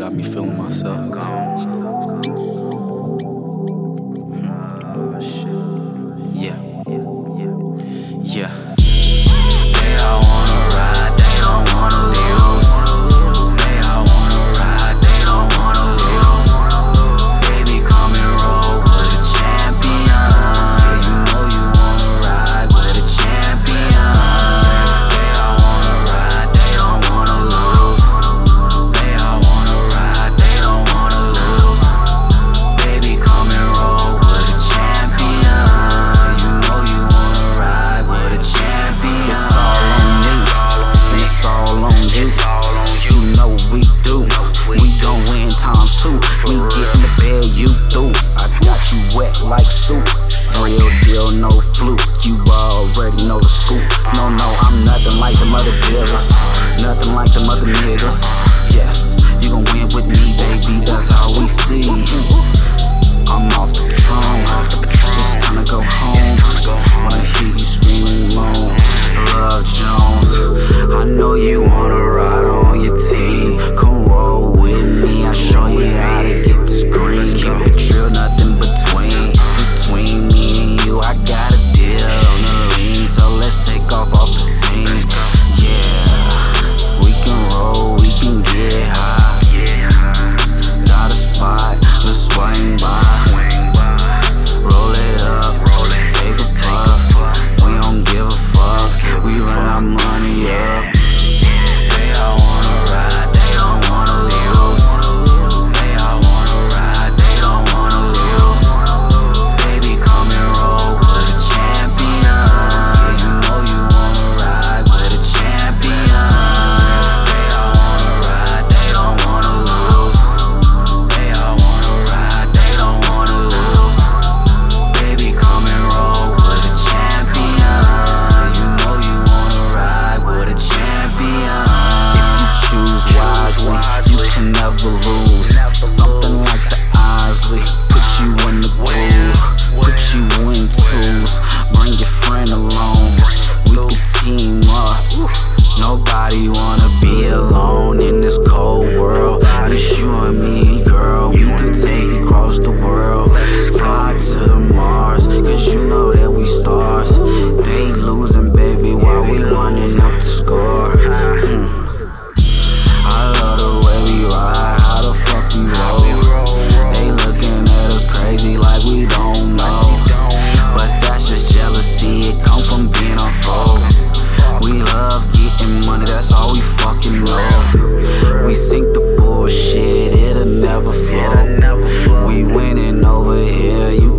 got me feeling myself. Gone. like soup. Real deal, no fluke. You already know the scoop. No, no, I'm nothing like the mother dealers. Nothing like the mother niggas. Yes, you gon' win with me, baby. That's how we see. I'm off the throne. It's time to go home. Wanna hear you screaming alone. Love Jones. I know you wanna. money up. never lose. Something like the Osley, put you in the groove, put you in twos. Bring your friend along, we can team up. Nobody wants. like we don't know. But that's just jealousy, it come from being a hoe. We love getting money, that's all we fucking know. We sink the bullshit, it'll never flow. We winning over here, you